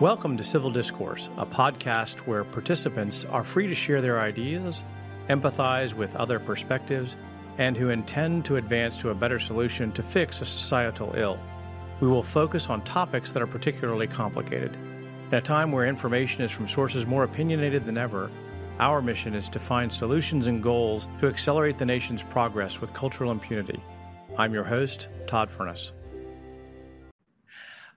Welcome to Civil Discourse, a podcast where participants are free to share their ideas, empathize with other perspectives, and who intend to advance to a better solution to fix a societal ill. We will focus on topics that are particularly complicated. In a time where information is from sources more opinionated than ever, our mission is to find solutions and goals to accelerate the nation's progress with cultural impunity. I'm your host, Todd Furniss.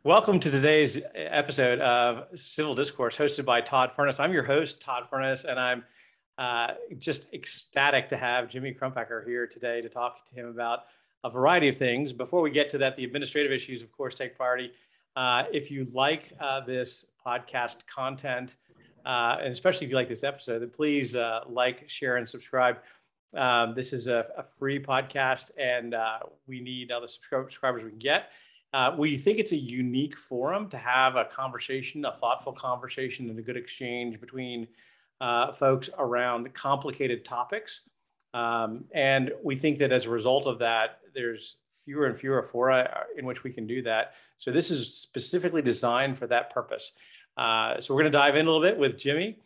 Welcome to today's episode of Civil Discourse, hosted by Todd Furniss. I'm your host, Todd Furniss, and I'm uh, just ecstatic to have Jimmy Crumpacker here today to talk to him about a variety of things. Before we get to that, the administrative issues, of course, take priority. Uh, if you like uh, this podcast content, uh, and especially if you like this episode, then please uh, like, share, and subscribe. Um, this is a, a, free podcast, and uh, we need all the subscribers we can get. Uh, we think it's a unique forum to have a conversation, a thoughtful conversation, and a good exchange between uh, folks around complicated topics. Um, and we think that as a result of that, there's fewer and fewer fora in which we can do that. So this is specifically designed for that purpose. Uh, so we're going to dive in a little bit with Jimmy.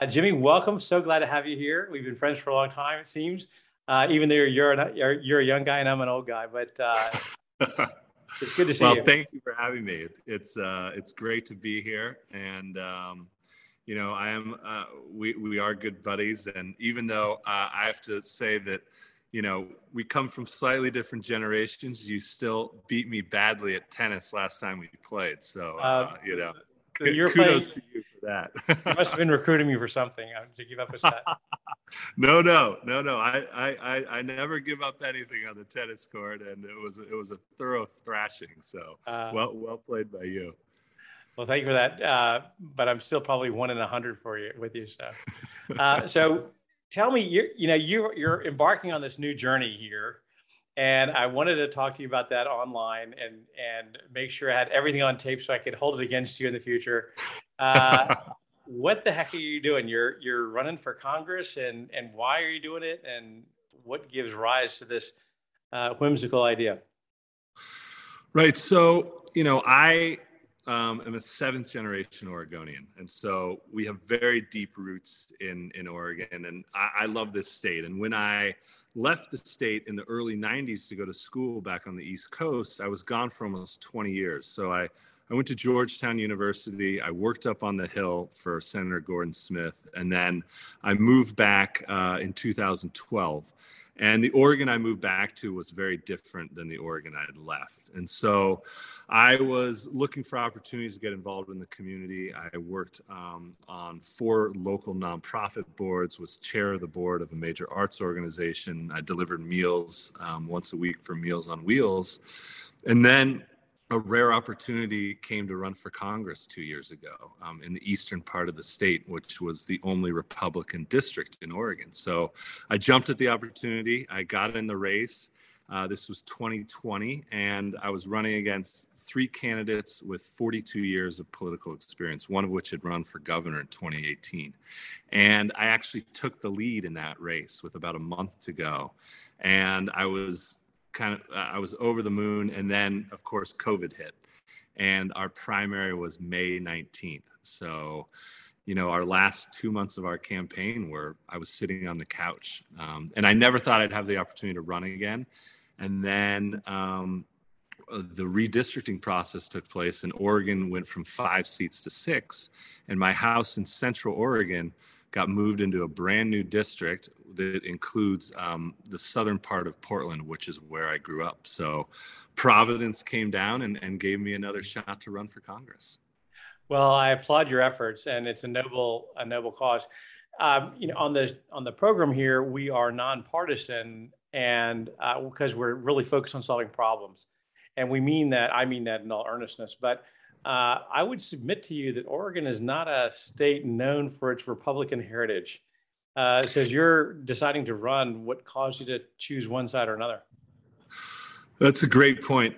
Uh, Jimmy, welcome. So glad to have you here. We've been friends for a long time, it seems. Uh, even though you're, you're, you're a young guy and I'm an old guy, but uh, It's good to see well, you. Well, thank you for having me. It's uh, it's great to be here, and um, you know, I am. Uh, we we are good buddies, and even though uh, I have to say that, you know, we come from slightly different generations, you still beat me badly at tennis last time we played. So uh, um, you know, so you're kudos playing, to you that. you must have been recruiting me for something uh, to give up a set. no, no, no, no. I, I, I, never give up anything on the tennis court, and it was it was a thorough thrashing. So uh, well, well played by you. Well, thank you for that. Uh, but I'm still probably one in a hundred for you with you. So, uh, so tell me, you you know you you're embarking on this new journey here, and I wanted to talk to you about that online and and make sure I had everything on tape so I could hold it against you in the future. Uh, what the heck are you doing? You're you're running for Congress, and and why are you doing it? And what gives rise to this uh, whimsical idea? Right. So you know, I um, am a seventh generation Oregonian, and so we have very deep roots in in Oregon, and I, I love this state. And when I left the state in the early 90s to go to school back on the East Coast, I was gone for almost 20 years. So I I went to Georgetown University. I worked up on the Hill for Senator Gordon Smith, and then I moved back uh, in 2012. And the Oregon I moved back to was very different than the Oregon I had left. And so I was looking for opportunities to get involved in the community. I worked um, on four local nonprofit boards, was chair of the board of a major arts organization. I delivered meals um, once a week for Meals on Wheels. And then a rare opportunity came to run for Congress two years ago um, in the eastern part of the state, which was the only Republican district in Oregon. So I jumped at the opportunity. I got in the race. Uh, this was 2020, and I was running against three candidates with 42 years of political experience, one of which had run for governor in 2018. And I actually took the lead in that race with about a month to go. And I was kind of uh, I was over the moon, and then of course COVID hit, and our primary was May 19th. So, you know, our last two months of our campaign were I was sitting on the couch, um, and I never thought I'd have the opportunity to run again, and then. Um, the redistricting process took place and Oregon went from five seats to six. And my house in Central Oregon got moved into a brand new district that includes um, the southern part of Portland, which is where I grew up. So Providence came down and, and gave me another shot to run for Congress. Well, I applaud your efforts, and it's a noble a noble cause. Um, you know, on the on the program here, we are nonpartisan, and uh, because we're really focused on solving problems, and we mean that. I mean that in all earnestness. But uh, I would submit to you that Oregon is not a state known for its Republican heritage. Uh, so as you're deciding to run, what caused you to choose one side or another? That's a great point,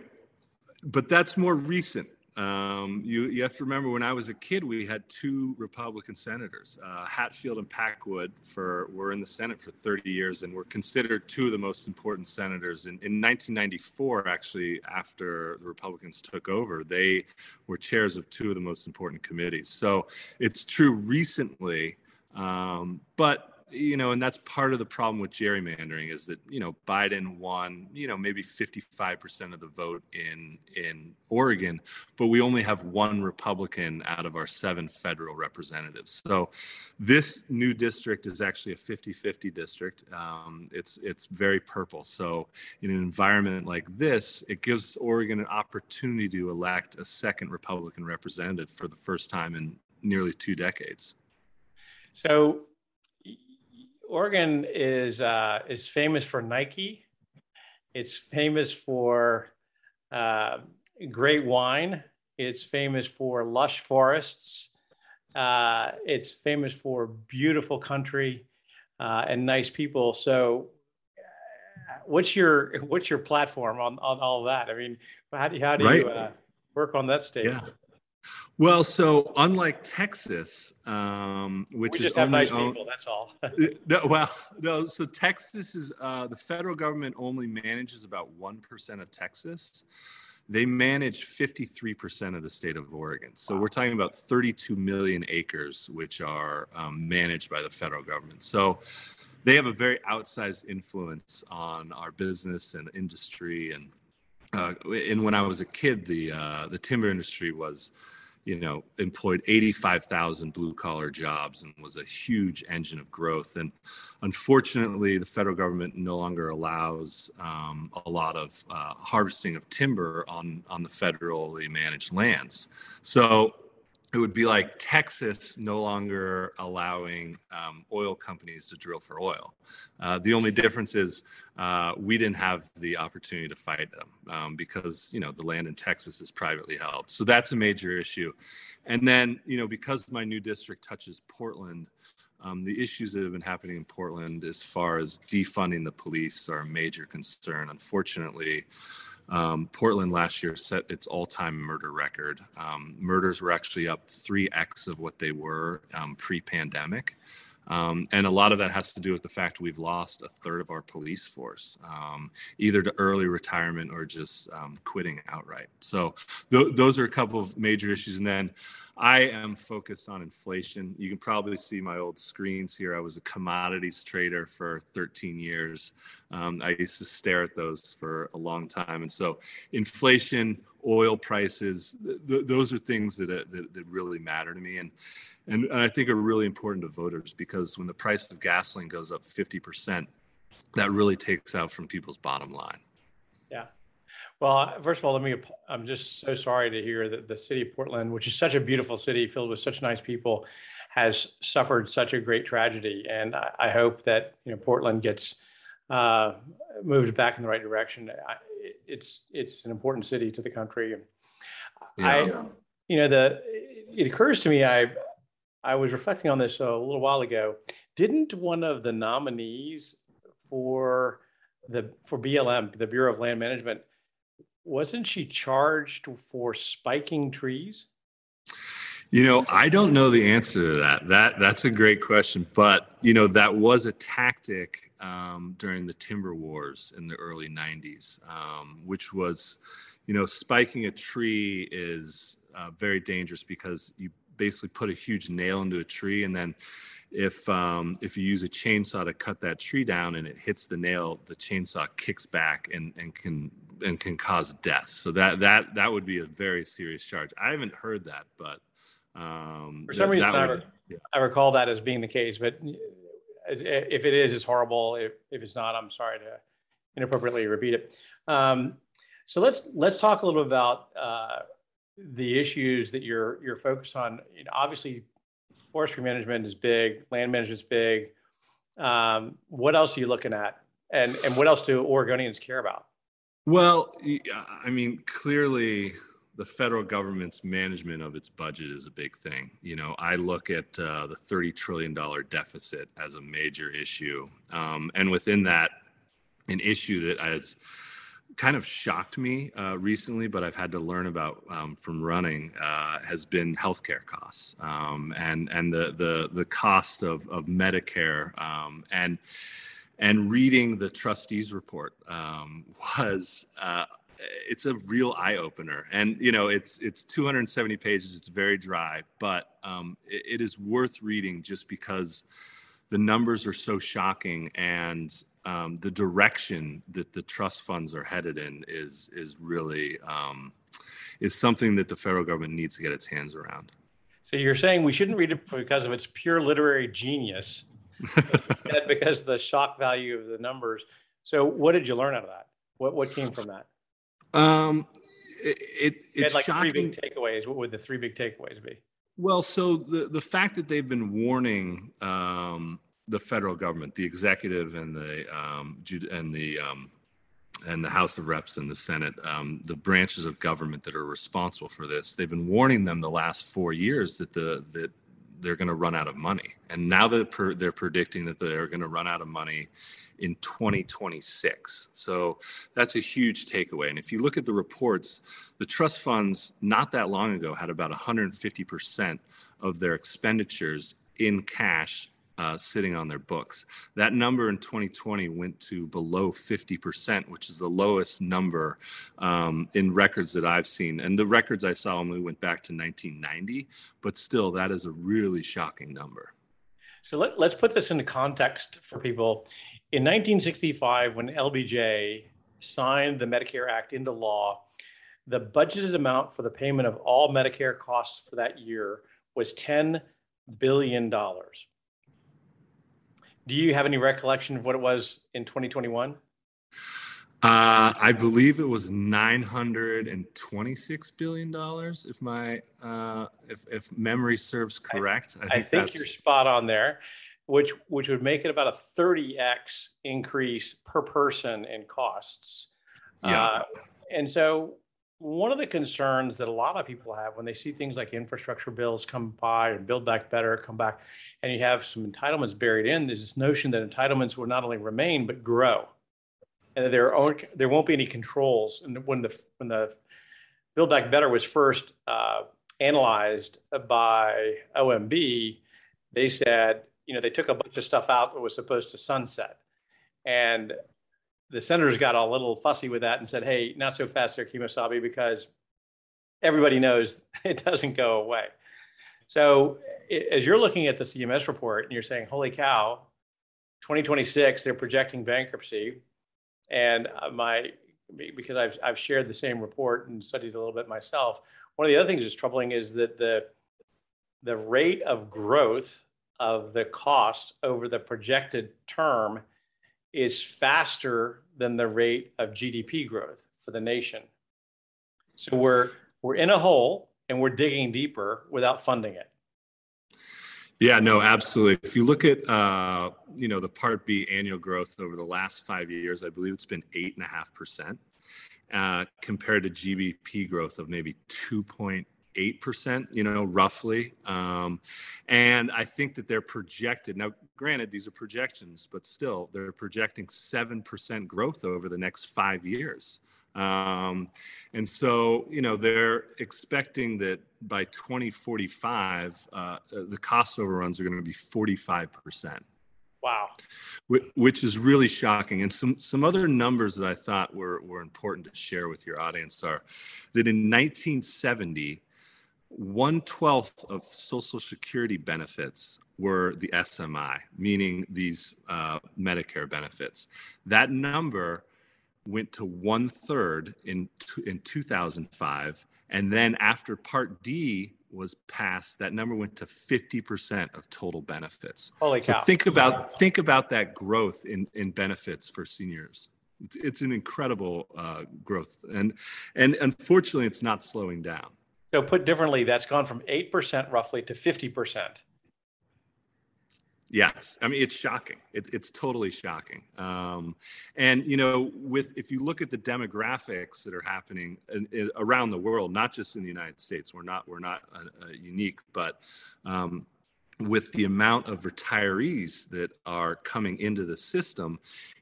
but that's more recent. Um, you, you have to remember when I was a kid, we had two Republican senators, uh, Hatfield and Packwood, for were in the Senate for 30 years and were considered two of the most important senators. In, in 1994, actually, after the Republicans took over, they were chairs of two of the most important committees. So it's true recently, um, but you know, and that's part of the problem with gerrymandering is that you know Biden won, you know, maybe 55% of the vote in in Oregon, but we only have one Republican out of our seven federal representatives. So this new district is actually a 50-50 district. Um, it's it's very purple. So in an environment like this, it gives Oregon an opportunity to elect a second Republican representative for the first time in nearly two decades. So Oregon is uh, is famous for Nike. It's famous for uh, great wine. It's famous for lush forests. Uh, it's famous for beautiful country uh, and nice people. So, uh, what's your what's your platform on, on all that? I mean, how do, how do right. you uh, work on that stage? Yeah. Well, so unlike Texas, um, which we is just have nice owned, people, that's all. no, well, no. So Texas is uh, the federal government only manages about one percent of Texas. They manage 53% of the state of Oregon. So wow. we're talking about 32 million acres, which are um, managed by the federal government. So they have a very outsized influence on our business and industry. And uh, and when I was a kid, the uh, the timber industry was you know, employed 85,000 blue collar jobs and was a huge engine of growth. And unfortunately, the federal government no longer allows um, a lot of uh, harvesting of timber on, on the federally managed lands. So it would be like Texas no longer allowing um, oil companies to drill for oil. Uh, the only difference is uh, we didn't have the opportunity to fight them um, because you know the land in Texas is privately held. So that's a major issue. And then you know because my new district touches Portland. Um, the issues that have been happening in Portland, as far as defunding the police, are a major concern. Unfortunately, um, Portland last year set its all-time murder record. Um, murders were actually up 3x of what they were um, pre-pandemic. Um, and a lot of that has to do with the fact we've lost a third of our police force, um, either to early retirement or just um, quitting outright. So th- those are a couple of major issues. And then I am focused on inflation. You can probably see my old screens here. I was a commodities trader for 13 years. Um, I used to stare at those for a long time. And so, inflation, oil prices, th- th- those are things that, uh, that, that, really matter to me. And, and, and I think are really important to voters because when the price of gasoline goes up 50%, that really takes out from people's bottom line. Yeah. Well, first of all, let me, I'm just so sorry to hear that the city of Portland, which is such a beautiful city filled with such nice people, has suffered such a great tragedy. And I, I hope that, you know, Portland gets uh, moved back in the right direction. I, it's, it's an important city to the country. Yeah. I, you know, the, it occurs to me, I, I was reflecting on this a little while ago. Didn't one of the nominees for the, for BLM, the Bureau of Land Management, wasn't she charged for spiking trees? You know, I don't know the answer to that. That that's a great question, but you know that was a tactic um, during the timber wars in the early '90s, um, which was, you know, spiking a tree is uh, very dangerous because you basically put a huge nail into a tree, and then if um, if you use a chainsaw to cut that tree down and it hits the nail, the chainsaw kicks back and and can and can cause death. So that that that would be a very serious charge. I haven't heard that, but um, for some reason, I, yeah. I, recall that as being the case. But if it is, it's horrible. If, if it's not, I'm sorry to inappropriately repeat it. Um, so let's let's talk a little bit about uh, the issues that you're you're focused on. You know, obviously, forestry management is big, land management is big. Um, what else are you looking at, and and what else do Oregonians care about? Well, I mean, clearly the federal government's management of its budget is a big thing. You know, I look at uh, the $30 trillion deficit as a major issue. Um, and within that, an issue that has kind of shocked me uh, recently, but I've had to learn about um, from running uh, has been healthcare costs um, and and the the the cost of of Medicare um, and and reading the trustees report um, was. Uh, it's a real eye opener, and you know it's it's 270 pages. It's very dry, but um, it, it is worth reading just because the numbers are so shocking and um, the direction that the trust funds are headed in is is really um, is something that the federal government needs to get its hands around. So you're saying we shouldn't read it because of its pure literary genius, because the shock value of the numbers. So what did you learn out of that? What what came from that? Um, it, it it's like shocking. three big takeaways. What would the three big takeaways be? Well, so the the fact that they've been warning um, the federal government, the executive and the um, and the um, and the House of Reps and the Senate, um, the branches of government that are responsible for this, they've been warning them the last four years that the that they're going to run out of money, and now that they're, they're predicting that they're going to run out of money in 2026. So that's a huge takeaway. And if you look at the reports, the trust funds not that long ago had about 150 percent of their expenditures in cash uh, sitting on their books. That number in 2020 went to below 50%, which is the lowest number um, in records that I've seen. And the records I saw only went back to 1990, but still, that is a really shocking number. So let, us put this into context for people. In 1965, when LBJ signed the Medicare Act into law, the budgeted amount for the payment of all Medicare costs for that year was $10 billion. Do you have any recollection of what it was in 2021? Uh, I believe it was 926 billion dollars, if my uh, if if memory serves correct. I, I think, I think you're spot on there, which which would make it about a 30x increase per person in costs. Yeah. Uh, and so one of the concerns that a lot of people have when they see things like infrastructure bills come by and build back better come back and you have some entitlements buried in there's this notion that entitlements will not only remain but grow. And that there are there won't be any controls. And when the when the build back better was first uh, analyzed by omb they said you know they took a bunch of stuff out that was supposed to sunset. And the senators got a little fussy with that and said, hey, not so fast there, Kemosabe, because everybody knows it doesn't go away. So as you're looking at the CMS report and you're saying, holy cow, 2026, they're projecting bankruptcy. And uh, my, because I've, I've shared the same report and studied a little bit myself, one of the other things that's troubling is that the, the rate of growth of the cost over the projected term is faster than the rate of GDP growth for the nation. So we're we're in a hole and we're digging deeper without funding it. Yeah, no, absolutely. If you look at uh, you know the Part B annual growth over the last five years, I believe it's been eight and a half percent, uh, compared to GDP growth of maybe two point 8%, you know, roughly. Um, and I think that they're projected. Now, granted, these are projections, but still, they're projecting 7% growth over the next five years. Um, and so, you know, they're expecting that by 2045, uh, the cost overruns are going to be 45%. Wow. Which is really shocking. And some, some other numbers that I thought were, were important to share with your audience are that in 1970, one twelfth of Social Security benefits were the SMI, meaning these uh, Medicare benefits. That number went to one third in in 2005, and then after Part D was passed, that number went to 50% of total benefits. Holy so cow! think about think about that growth in in benefits for seniors. It's, it's an incredible uh, growth, and and unfortunately, it's not slowing down. So put differently, that's gone from 8% roughly to 50%. Yes, I mean it's shocking. It, it's totally shocking. Um, and you know, with if you look at the demographics that are happening in, in, around the world, not just in the United States, we're not we're not uh, uh, unique, but um, with the amount of retirees that are coming into the system,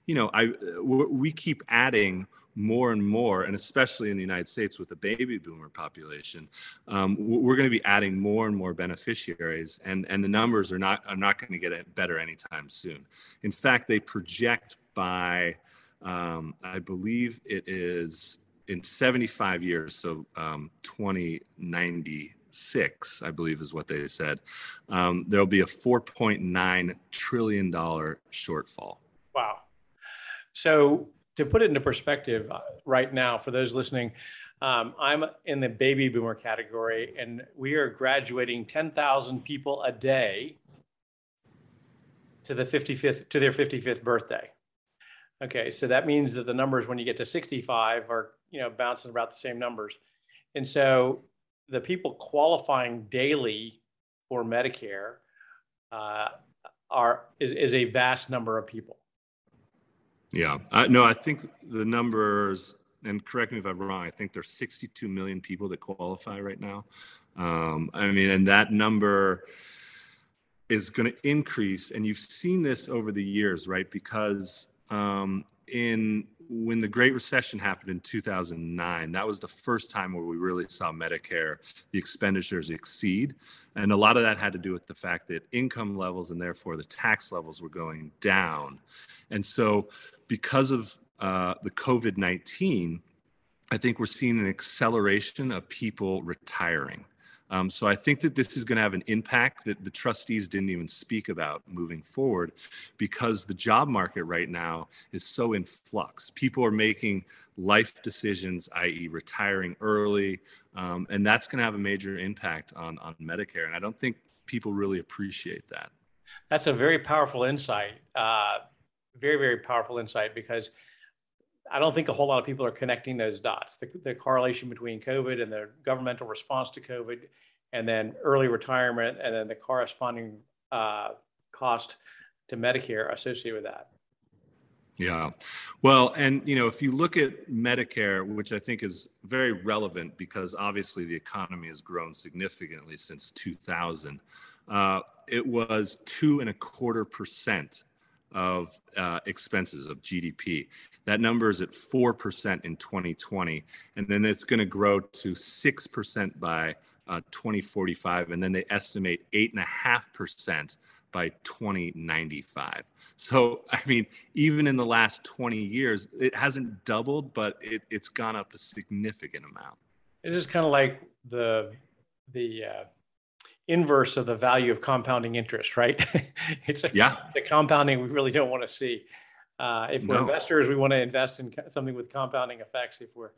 you know, I we keep adding more and more, and especially in the United States with the baby boomer population, um, we're going to be adding more and more beneficiaries, and, and the numbers are not are not going to get better anytime soon. In fact, they project by um, I believe it is in 75 years, so um, 2096, I believe is what they said, um, there'll be a 4.9 trillion dollar shortfall. Wow. So to put it into perspective, uh, right now, for those listening, um, I'm in the baby boomer category, and we are graduating 10,000 people a day to the 55th to their 55th birthday. Okay, so that means that the numbers when you get to 65 are you know bouncing about the same numbers, and so the people qualifying daily for Medicare uh, are is, is a vast number of people. Yeah, I, no, I think the numbers, and correct me if I'm wrong. I think there's 62 million people that qualify right now. Um, I mean, and that number is going to increase, and you've seen this over the years, right? Because um, in when the Great Recession happened in 2009, that was the first time where we really saw Medicare, the expenditures exceed. And a lot of that had to do with the fact that income levels and therefore the tax levels were going down. And so, because of uh, the COVID 19, I think we're seeing an acceleration of people retiring. Um, so I think that this is going to have an impact that the trustees didn't even speak about moving forward because the job market right now is so in flux. People are making life decisions, i.e., retiring early, um, and that's going to have a major impact on, on Medicare. And I don't think people really appreciate that. That's a very powerful insight. Uh, very, very powerful insight because I don't think a whole lot of people are connecting those dots. The, the, correlation between COVID and the governmental response to COVID, and then early retirement, and then the corresponding uh, cost to Medicare associated with that. Yeah. Well, and you know, if you look at Medicare, which I think is very relevant because obviously the economy has grown significantly since 2000, uh, it was two and a quarter percent of uh, expenses of GDP. That number is at 4% in 2020, and then it's going to grow to 6% by uh, 2045, and then they estimate 8.5% by 2095. So, I mean, even in the last 20 years, it hasn't doubled, but it, it's gone up a significant amount. It is just kind of like the the uh, inverse of the value of compounding interest, right? it's a, yeah. it's a compounding we really don't want to see. Uh, if we're no. investors, we want to invest in something with compounding effects. If we're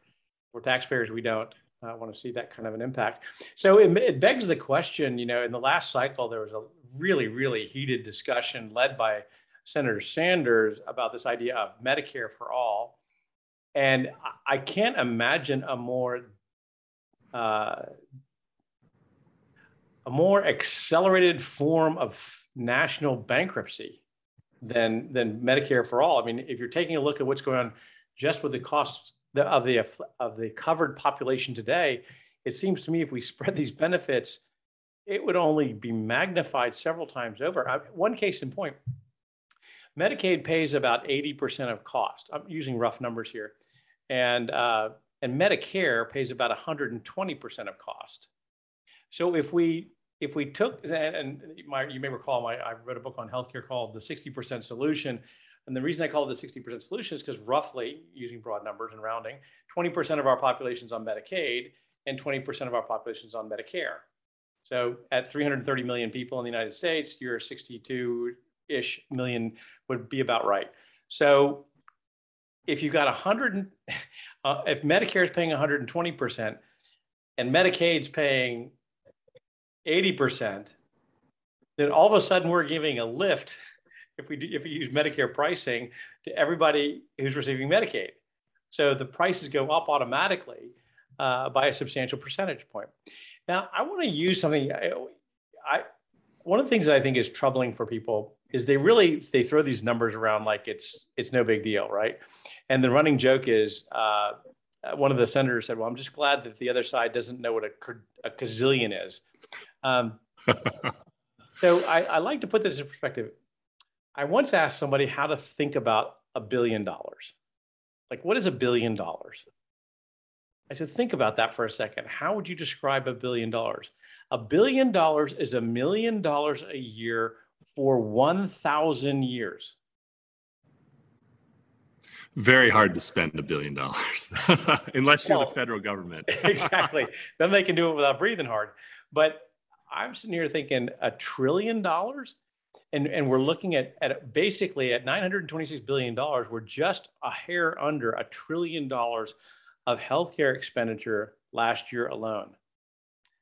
we're taxpayers, we don't uh, want to see that kind of an impact. So it, it begs the question. You know, in the last cycle, there was a really really heated discussion led by Senator Sanders about this idea of Medicare for all, and I can't imagine a more uh, a more accelerated form of national bankruptcy than than Medicare for all. I mean, if you're taking a look at what's going on just with the costs of the of the covered population today, it seems to me if we spread these benefits, it would only be magnified several times over. I, one case in point, Medicaid pays about 80% of cost. I'm using rough numbers here, and uh, and Medicare pays about 120% of cost. So if we if we took, and my, you may recall, my, I wrote a book on healthcare called The 60% Solution. And the reason I call it the 60% solution is because roughly, using broad numbers and rounding, 20% of our population is on Medicaid and 20% of our population is on Medicare. So at 330 million people in the United States, your 62 ish million would be about right. So if you've got 100, uh, if Medicare is paying 120% and Medicaid's paying 80%, then all of a sudden we're giving a lift if we do, if we use Medicare pricing to everybody who's receiving Medicaid. So the prices go up automatically uh, by a substantial percentage point. Now, I want to use something. I, I one of the things that I think is troubling for people is they really they throw these numbers around like it's it's no big deal, right? And the running joke is uh, one of the senators said, "Well, I'm just glad that the other side doesn't know what a, a gazillion is." Um, so I, I like to put this in perspective. I once asked somebody how to think about a billion dollars. Like, what is a billion dollars? I said, think about that for a second. How would you describe a billion dollars? A billion dollars is a million dollars a year for 1,000 years. Very hard to spend a billion dollars unless you're well, the federal government. exactly. Then they can do it without breathing hard. But I'm sitting here thinking a trillion dollars? And, and we're looking at, at basically at $926 billion, we're just a hair under a trillion dollars of healthcare expenditure last year alone.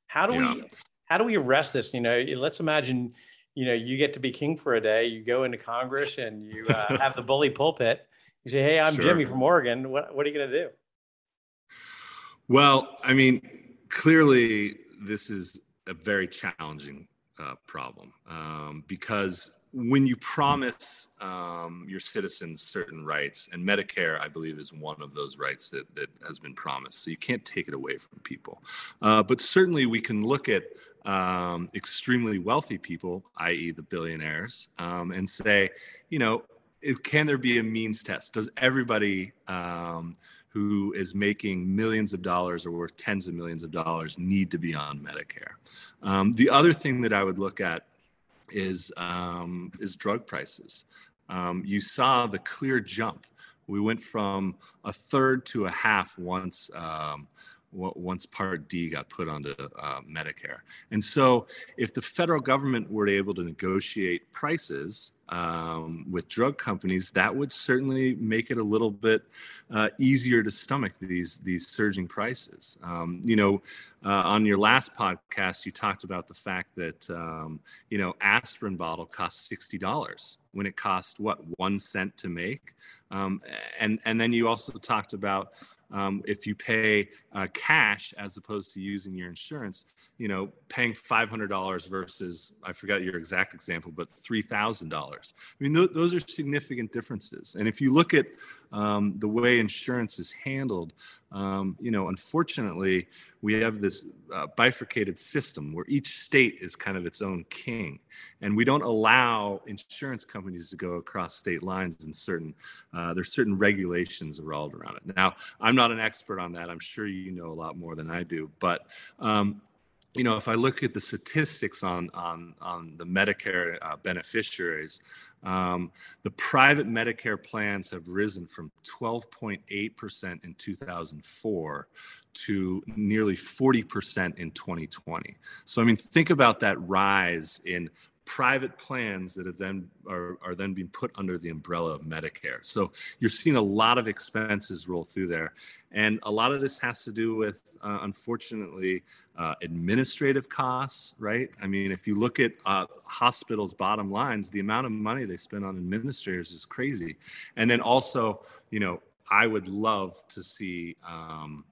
How do yeah. we how do we arrest this? You know, let's imagine, you know, you get to be king for a day. You go into Congress and you uh, have the bully pulpit. You say, "Hey, I'm sure. Jimmy from Oregon. What what are you going to do?" Well, I mean, clearly this is a very challenging uh, problem um, because when you promise um, your citizens certain rights, and Medicare, I believe, is one of those rights that, that has been promised. So you can't take it away from people. Uh, but certainly we can look at um, extremely wealthy people, i.e., the billionaires, um, and say, you know, can there be a means test? Does everybody um, who is making millions of dollars or worth tens of millions of dollars need to be on Medicare? Um, the other thing that I would look at is um, is drug prices. Um, you saw the clear jump. We went from a third to a half once um, once Part D got put onto uh, Medicare. And so, if the federal government were able to negotiate prices um, with drug companies, that would certainly make it a little bit uh, easier to stomach these these surging prices. Um, you know, uh, on your last podcast, you talked about the fact that um, you know aspirin bottle costs sixty dollars when it cost what one cent to make, um, and and then you also talked about um, if you pay uh, cash as opposed to using your insurance, you know, paying $500 versus, I forgot your exact example, but $3,000. I mean, th- those are significant differences. And if you look at um, the way insurance is handled, um, you know, unfortunately, we have this uh, bifurcated system where each state is kind of its own king, and we don't allow insurance companies to go across state lines. And certain uh, there's certain regulations rolled around it. Now, I'm not an expert on that. I'm sure you know a lot more than I do, but um, you know, if I look at the statistics on on on the Medicare uh, beneficiaries, um, the private Medicare plans have risen from 12.8% in 2004 to nearly 40% in 2020. So, I mean, think about that rise in private plans that have then are, are then being put under the umbrella of Medicare. So you're seeing a lot of expenses roll through there. And a lot of this has to do with, uh, unfortunately, uh, administrative costs, right? I mean, if you look at uh, hospitals' bottom lines, the amount of money they spend on administrators is crazy. And then also, you know, I would love to see um,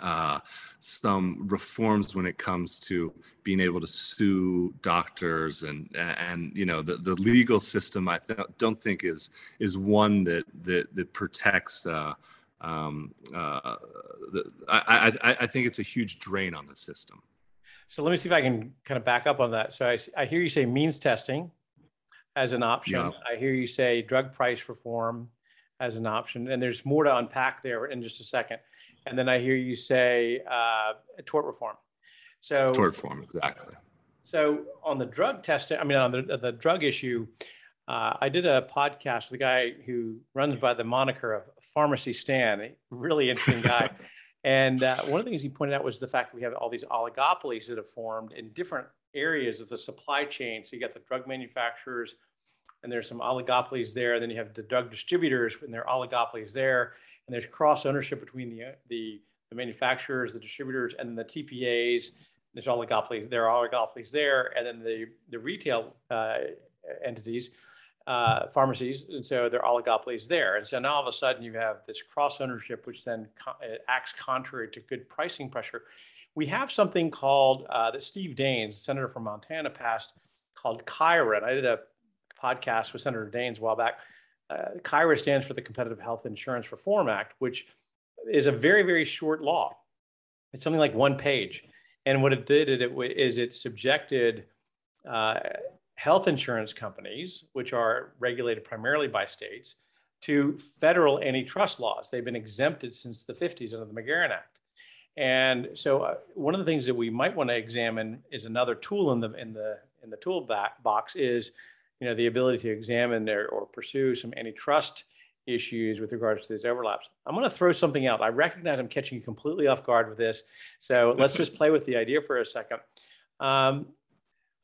uh, some reforms when it comes to being able to sue doctors and and you know the, the legal system I th- don't think is is one that that, that protects uh, um, uh, the, I, I, I think it's a huge drain on the system. So let me see if I can kind of back up on that. So I, I hear you say means testing as an option. Yeah. I hear you say drug price reform as an option, and there's more to unpack there in just a second and then I hear you say uh, tort reform. So tort reform, exactly. So on the drug testing, I mean on the the drug issue, uh, I did a podcast with a guy who runs by the moniker of Pharmacy Stan, a really interesting guy. and uh, one of the things he pointed out was the fact that we have all these oligopolies that have formed in different areas of the supply chain. So you got the drug manufacturers, and there's some oligopolies there. Then you have the drug distributors, and there are oligopolies there and there's cross ownership between the, the, the manufacturers, the distributors, and the TPAs. There's oligopolies. There are oligopolies there, and then the the retail uh, entities, uh, pharmacies, and so there are oligopolies there. And so now all of a sudden you have this cross ownership, which then uh, acts contrary to good pricing pressure. We have something called uh, that Steve Daines, senator from Montana, passed called CHIRA. I did a podcast with Senator Daines a while back uh, CHIRA stands for the Competitive Health Insurance Reform Act, which is a very, very short law. It's something like one page. And what it did it, it is it subjected uh, health insurance companies, which are regulated primarily by states, to federal antitrust laws. They've been exempted since the 50s under the McCarran Act. And so uh, one of the things that we might want to examine is another tool in the in the in the tool box is you know the ability to examine or, or pursue some antitrust issues with regards to these overlaps. I'm going to throw something out. I recognize I'm catching you completely off guard with this, so let's just play with the idea for a second. Um,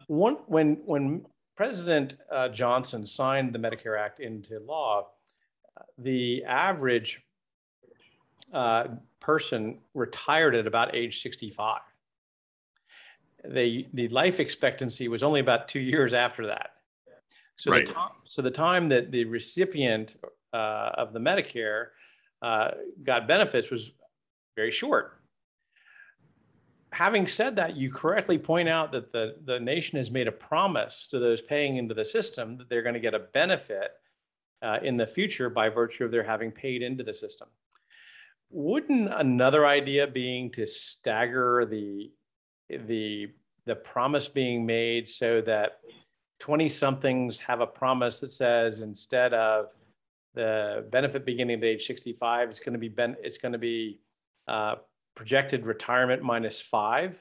one when when President uh, Johnson signed the Medicare Act into law, the average uh, person retired at about age 65. The, the life expectancy was only about two years after that. So, right. the, to- so the time that the recipient uh, of the Medicare uh, got benefits was very short. Having said that, you correctly point out that the, the nation has made a promise to those paying into the system that they're going to get a benefit uh, in the future by virtue of their having paid into the system. Wouldn't another idea being to stagger the the the promise being made so that 20 somethings have a promise that says instead of the benefit beginning at age 65 it's going to be ben, it's going to be uh, projected retirement minus five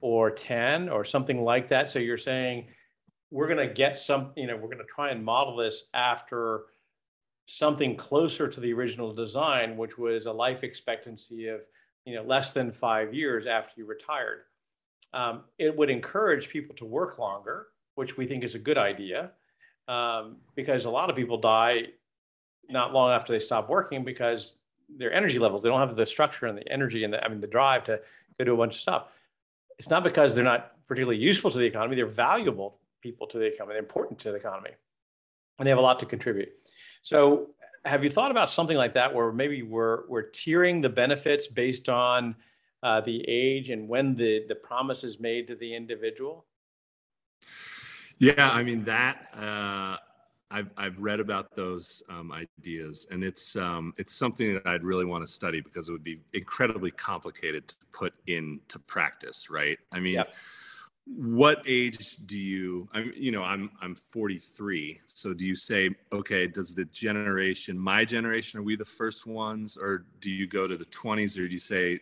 or 10 or something like that so you're saying we're going to get some you know we're going to try and model this after something closer to the original design, which was a life expectancy of you know less than five years after you retired. Um, it would encourage people to work longer, which we think is a good idea, um, because a lot of people die not long after they stop working because their energy levels they don't have the structure and the energy and the I mean the drive to go do a bunch of stuff. It's not because they're not particularly useful to the economy; they're valuable people to the economy, they're important to the economy, and they have a lot to contribute. So have you thought about something like that where maybe we're, we're tiering the benefits based on uh, the age and when the, the promise is made to the individual? Yeah, I mean that uh, I've I've read about those um, ideas, and it's um, it's something that I'd really want to study because it would be incredibly complicated to put into practice, right? I mean, yep what age do you i'm you know i'm i'm 43 so do you say okay does the generation my generation are we the first ones or do you go to the 20s or do you say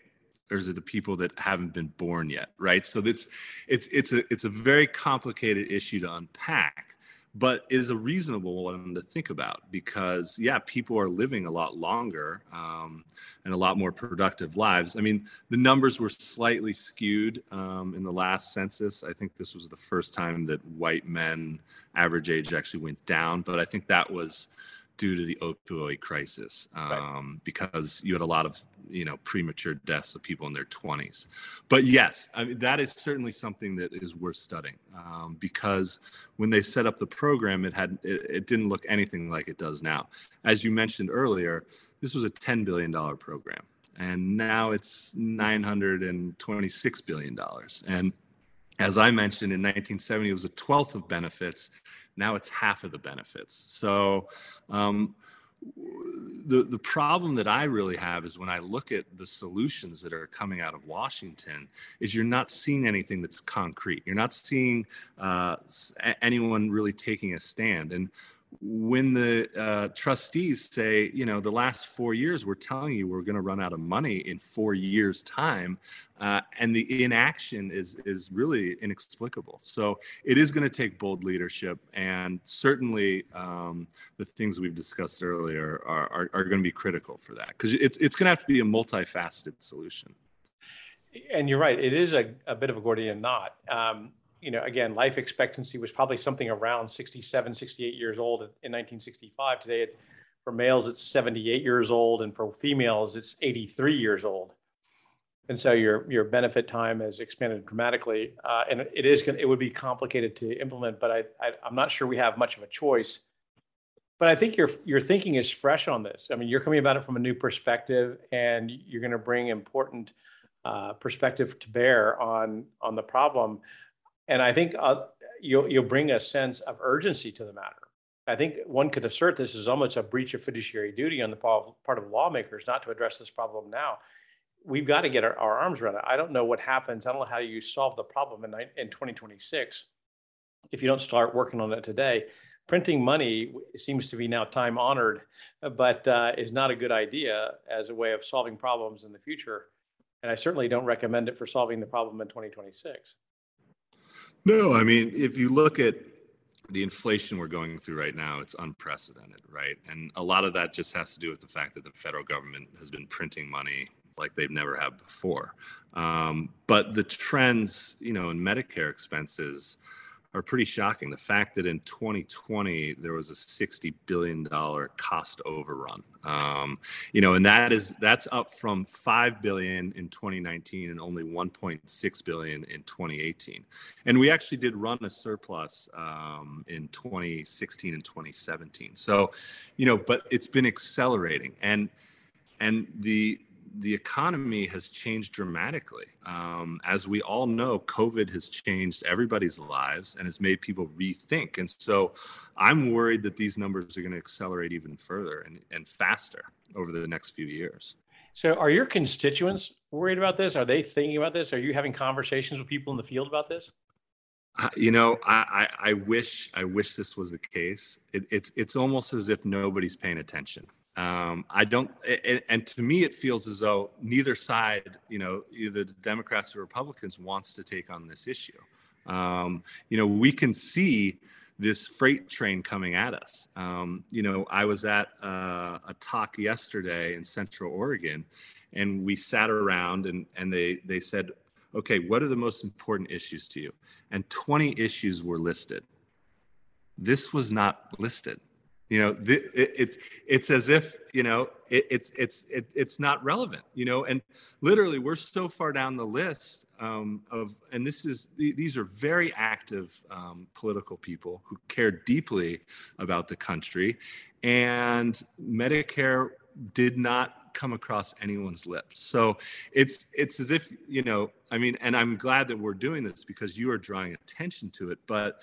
it the people that haven't been born yet right? So it's it's it's a it's a very complicated issue to unpack but is a reasonable one to think about because yeah people are living a lot longer um, and a lot more productive lives. I mean the numbers were slightly skewed um, in the last census. I think this was the first time that white men average age actually went down but i think that was due to the opioid crisis um, right. because you had a lot of you know premature deaths of people in their 20s but yes I mean, that is certainly something that is worth studying um, because when they set up the program it had it, it, didn't look anything like it does now. As you mentioned earlier this was a 10 billion dollar program and now it's 926 billion dollars. And as I mentioned in 1970, it was a twelfth of benefits. Now it's half of the benefits. So, um, the the problem that I really have is when I look at the solutions that are coming out of Washington, is you're not seeing anything that's concrete. You're not seeing uh, anyone really taking a stand. And when the uh, trustees say, you know, the last four years, we're telling you we're going to run out of money in four years' time, uh, and the inaction is is really inexplicable. So it is going to take bold leadership, and certainly um, the things we've discussed earlier are are, are going to be critical for that because it's it's going to have to be a multifaceted solution. And you're right; it is a, a bit of a Gordian knot. Um, you know, again, life expectancy was probably something around 67, 68 years old in 1965. Today, it's, for males, it's 78 years old, and for females, it's 83 years old. And so your your benefit time has expanded dramatically, uh, and it is it would be complicated to implement. But I, I I'm not sure we have much of a choice. But I think your your thinking is fresh on this. I mean, you're coming about it from a new perspective, and you're going to bring important uh, perspective to bear on on the problem and I think uh, you'll you'll bring a sense of urgency to the matter. I think one could assert this is almost a breach of fiduciary duty on the part of lawmakers not to address this problem now. We've got to get our, our arms around it. I don't know what happens. I don't know how you solve the problem in, in 2026 if you don't start working on it today. printing money seems to be now time honored, but uh, is not a good idea as a way of solving problems in the future. And I certainly don't recommend it for solving the problem in 2026. No, I mean, if you look at the inflation we're going through right now, it's unprecedented, right? And a lot of that just has to do with the fact that the federal government has been printing money like they've never had before. Um, but the trends, you know, in Medicare expenses are pretty shocking. The fact that in 2020 there was a 60 billion dollar cost overrun, um, you know, and that is that's up from five billion in 2019 and only 1.6 billion in 2018. And we actually did run a surplus um, in 2016 and 2017. So, you know, but it's been accelerating and and the the economy has changed dramatically. Um, as we all know, COVID has changed everybody's lives and has made people rethink. And so I'm worried that these numbers are going to accelerate even further and, and faster over the next few years. So, are your constituents worried about this? Are they thinking about this? Are you having conversations with people in the field about this? you know, I, I, I, wish I wish this was the case. It, it's it's almost as if nobody's paying attention. Um, I don't, and, to me, it feels as though neither side, you know, either the Democrats or Republicans, wants to take on this issue. Um, you know, we can see this freight train coming at us. Um, you know, I was at uh, a talk yesterday in Central Oregon, and we sat around and and they they said, okay, what are the most important issues to you? And 20 issues were listed. This was not listed you know it, it's it's as if you know it, it's it's it, it's not relevant you know and literally we're so far down the list um, of and this is these are very active um, political people who care deeply about the country and medicare did not come across anyone's lips. So it's it's as if you know i mean and i'm glad that we're doing this because you are drawing attention to it but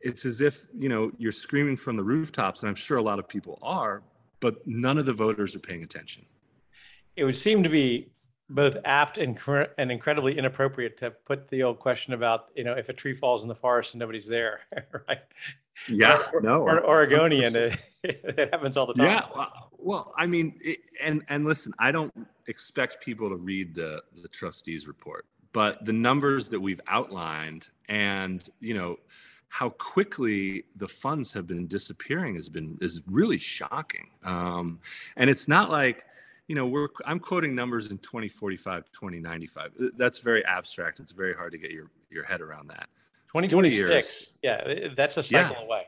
it's as if you know you're screaming from the rooftops and i'm sure a lot of people are but none of the voters are paying attention. It would seem to be both apt and, and incredibly inappropriate to put the old question about you know if a tree falls in the forest and nobody's there right? Yeah or, no or, oregonian it, it, happens all the time. Yeah well, i mean it, and and listen i don't expect people to read the the trustees report but the numbers that we've outlined and you know how quickly the funds have been disappearing has been is really shocking. Um, and it's not like, you know, we're I'm quoting numbers in 2045, 2095. That's very abstract. It's very hard to get your your head around that. 2026. Yeah, that's a cycle yeah. away.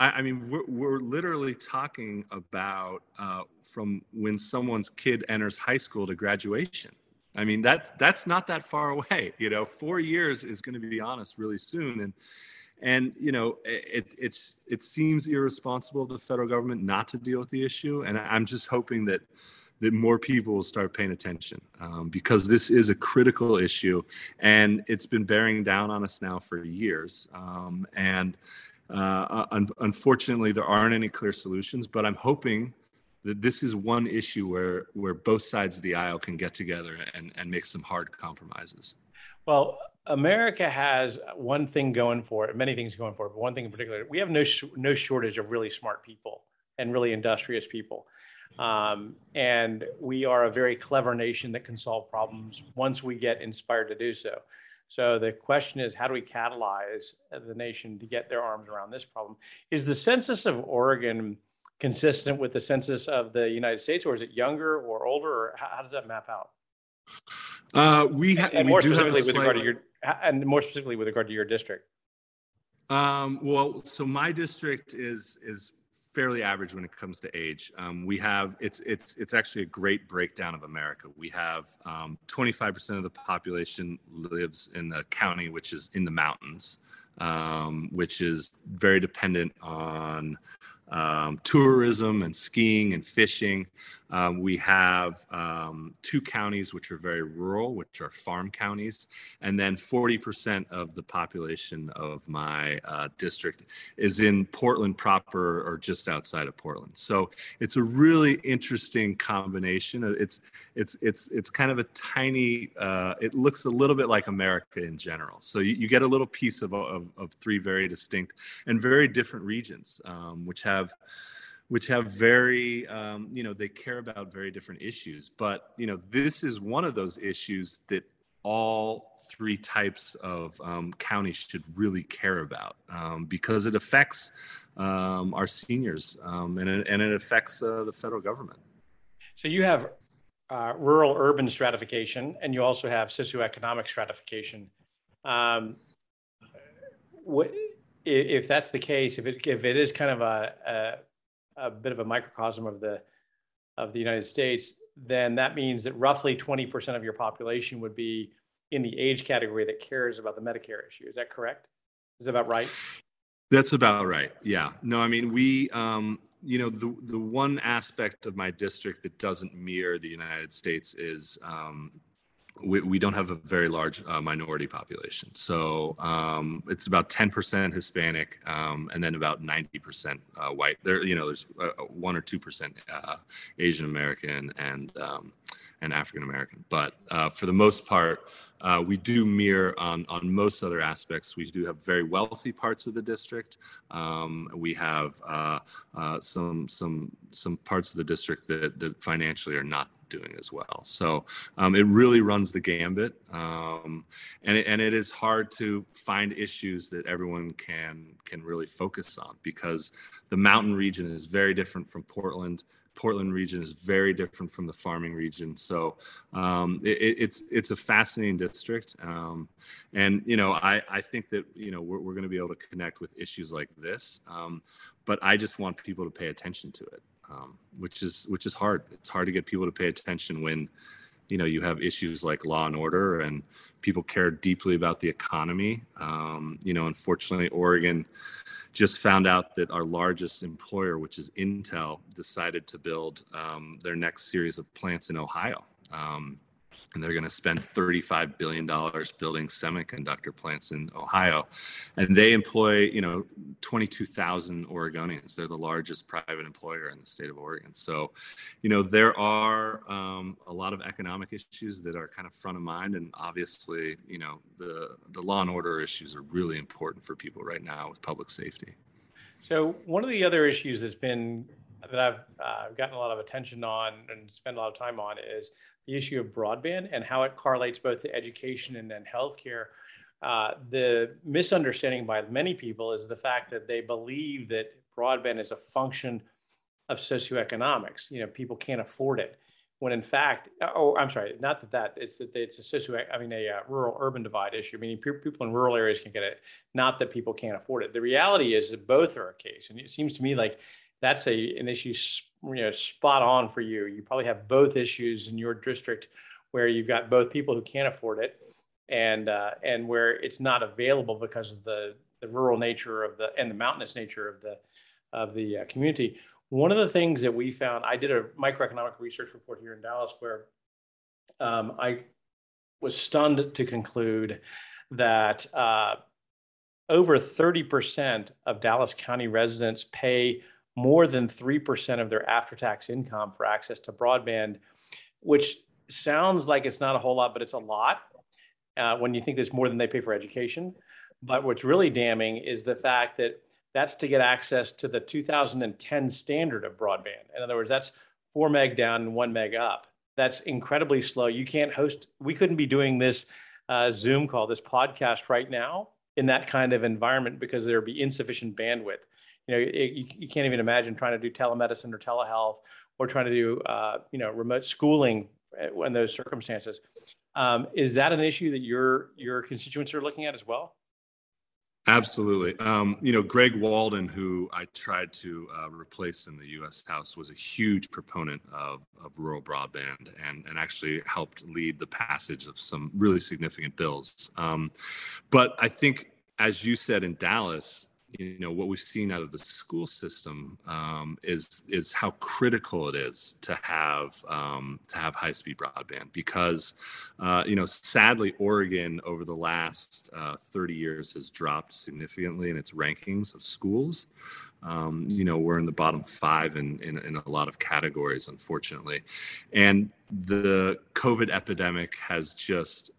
I, I, mean, we're, we're literally talking about uh, from when someone's kid enters high school to graduation. I mean, that's that's not that far away. You know, four years is going to be honest really soon, and and you know, it it's it seems irresponsible of the federal government not to deal with the issue, and I'm just hoping that that more people will start paying attention um, because this is a critical issue, and it's been bearing down on us now for years, um, and. Uh, un- unfortunately, there aren't any clear solutions, but I'm hoping this is one issue where where both sides of the aisle can get together and, and make some hard compromises. Well, America has one thing going for it, many things going for it, but one thing in particular, we have no sh- no shortage of really smart people and really industrious people. Um, and we are a very clever nation that can solve problems once we get inspired to do so. So the question is, how do we catalyze the nation to get their arms around this problem? Is the census of Oregon consistent with the census of the United States, or is it younger or older, or how, how does that map out? Uh, we, ha- and we more specifically with regard to your and more specifically with regard to your district. Um, well, so my district is is fairly average when it comes to age. Um, we have it's it's it's actually a great breakdown of America. We have 25% um, of the population lives in the county, which is in the mountains, um, which is very dependent on um, tourism and skiing and fishing. Um, we have um, two counties which are very rural, which are farm counties, and then 40% of the population of my uh, district is in Portland proper or just outside of Portland. So it's a really interesting combination. It's it's it's it's kind of a tiny. Uh, it looks a little bit like America in general. So you, you get a little piece of, of of, of three very distinct and very different regions, um, which have which have very um, you know they care about very different issues. But you know this is one of those issues that all three types of um, counties should really care about um, because it affects um, our seniors um, and, it, and it affects uh, the federal government. So you have uh, rural urban stratification and you also have socioeconomic stratification. Um, what, if that's the case if it, if it is kind of a, a a bit of a microcosm of the of the United States, then that means that roughly 20% of your population would be in the age category that cares about the Medicare issue. Is that correct? Is that about right? That's about right. Yeah. No, I mean, we, um, you know, the, the one aspect of my district that doesn't mirror the United States is um, we, we don't have a very large uh, minority population. So um, it's about 10% Hispanic um, and then about 90% uh, white. There, you know, there's uh, one or 2% uh, Asian American and, um, and African American. But uh, for the most part, uh, we do mirror on, on most other aspects. We do have very wealthy parts of the district. Um, we have some, some, some parts of the district that, that financially are not doing as well. So um, it really runs the gambit, um, and it, and it is hard to find issues that everyone can can really focus on because the mountain region is very different from Portland. Portland region is very different from the farming region. So um, it, it's it's a fascinating district, um, and you know I, I think that you know we're, we're going to be able to connect with issues like this, um, but I just want people to pay attention to it um, which is which is hard. It's hard to get people to pay attention when you know you have issues like law and order and people care deeply about the economy. Um, you know, unfortunately, Oregon just found out that our largest employer, which is Intel, decided to build um, their next series of plants in Ohio. Um, and they're going to spend $35 billion building semiconductor plants in Ohio. And they employ, you know, 22,000 Oregonians. They're the largest private employer in the state of Oregon. So, you know, there are um, a lot of economic issues that are kind of front of mind. And obviously, you know, the, the law and order issues are really important for people right now with public safety. So, one of the other issues that's been that I've uh, gotten a lot of attention on and spend a lot of time on is the issue of broadband and how it correlates both to education and then healthcare. Uh, the misunderstanding by many people is the fact that they believe that broadband is a function of socioeconomics. You know, people can't afford it. When in fact, oh, I'm sorry, not that that it's that it's a socio, I mean, a uh, rural urban divide issue. Meaning people in rural areas can get it, not that people can't afford it. The reality is that both are a case, and it seems to me like that's a an issue you know spot on for you. You probably have both issues in your district where you've got both people who can't afford it and uh, and where it's not available because of the the rural nature of the and the mountainous nature of the of the uh, community. One of the things that we found, I did a microeconomic research report here in Dallas where um, I was stunned to conclude that uh, over 30% of Dallas County residents pay more than 3% of their after tax income for access to broadband, which sounds like it's not a whole lot, but it's a lot uh, when you think there's more than they pay for education. But what's really damning is the fact that that's to get access to the 2010 standard of broadband. In other words, that's four meg down and one meg up. That's incredibly slow. You can't host, we couldn't be doing this uh, Zoom call, this podcast right now in that kind of environment because there would be insufficient bandwidth you know, it, you, you, can't even imagine trying to do telemedicine or telehealth or trying to do, uh, you know, remote schooling in those circumstances. Um, is that an issue that your your constituents are looking at as well? Absolutely. Um, you know, Greg Walden, who I tried to uh, replace in the U.S. House, was a huge proponent of, of rural broadband and, and actually helped lead the passage of some really significant bills. Um, but I think, as you said in Dallas, you know what we've seen out of the school system um, is is how critical it is to have um, to have high speed broadband because uh, you know sadly Oregon over the last uh, 30 years has dropped significantly in its rankings of schools. Um, you know we're in the bottom five in, in in a lot of categories unfortunately, and the COVID epidemic has just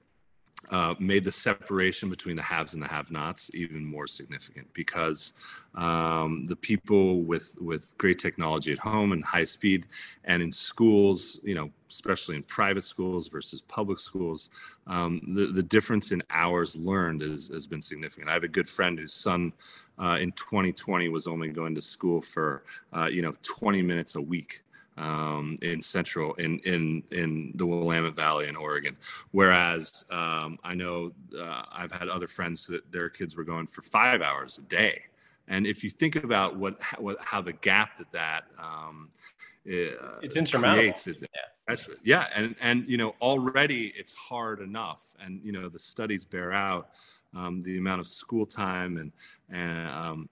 uh, made the separation between the haves and the have-nots even more significant because um, the people with with great technology at home and high speed and in schools, you know, especially in private schools versus public schools, um, the the difference in hours learned is, has been significant. I have a good friend whose son uh, in 2020 was only going to school for uh, you know 20 minutes a week um, in central in in in the Willamette Valley in Oregon. Whereas um, I know uh, I've had other friends that their kids were going for five hours a day. And if you think about what, what how the gap that that um, uh, it's insurmountable. Creates, it, yeah. yeah, and and you know already it's hard enough, and you know the studies bear out um, the amount of school time and and um,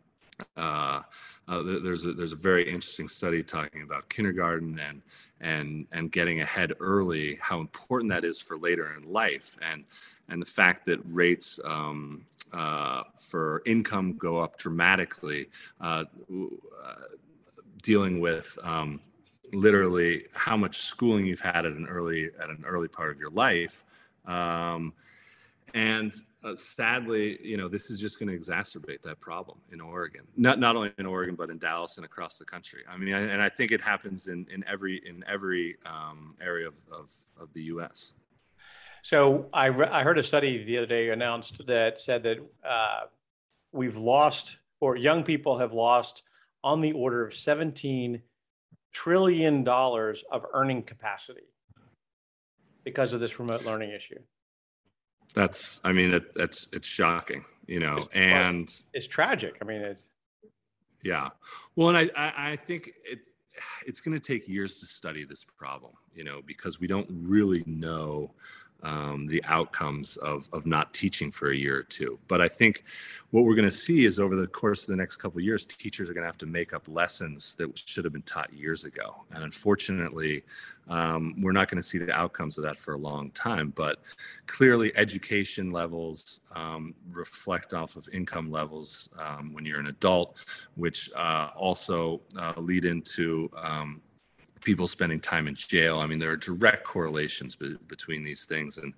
uh, uh, there's a there's a very interesting study talking about kindergarten and and and getting ahead early, how important that is for later in life, and and the fact that rates um, uh, for income go up dramatically, uh, uh, dealing with um, literally how much schooling you've had at an early at an early part of your life. Um, and uh, sadly, you know, this is just going to exacerbate that problem in Oregon. Not not only in Oregon, but in Dallas and across the country. I mean, and I think it happens in in every in every um, area of, of, of the U.S. So I re- I heard a study the other day announced that said that uh, we've lost or young people have lost on the order of 17 trillion dollars of earning capacity because of this remote learning issue. That's, I mean, it, it's it's shocking, you know, it's, and it's tragic. I mean, it's yeah. Well, and I I, I think it it's going to take years to study this problem, you know, because we don't really know um, the outcomes of, of not teaching for a year or two. But I think what we're going to see is over the course of the next couple of years, teachers are going to have to make up lessons that should have been taught years ago. And unfortunately, um, we're not going to see the outcomes of that for a long time. But clearly, education levels um, reflect off of income levels um, when you're an adult, which uh, also uh, lead into um, people spending time in jail. I mean, there are direct correlations be- between these things, and,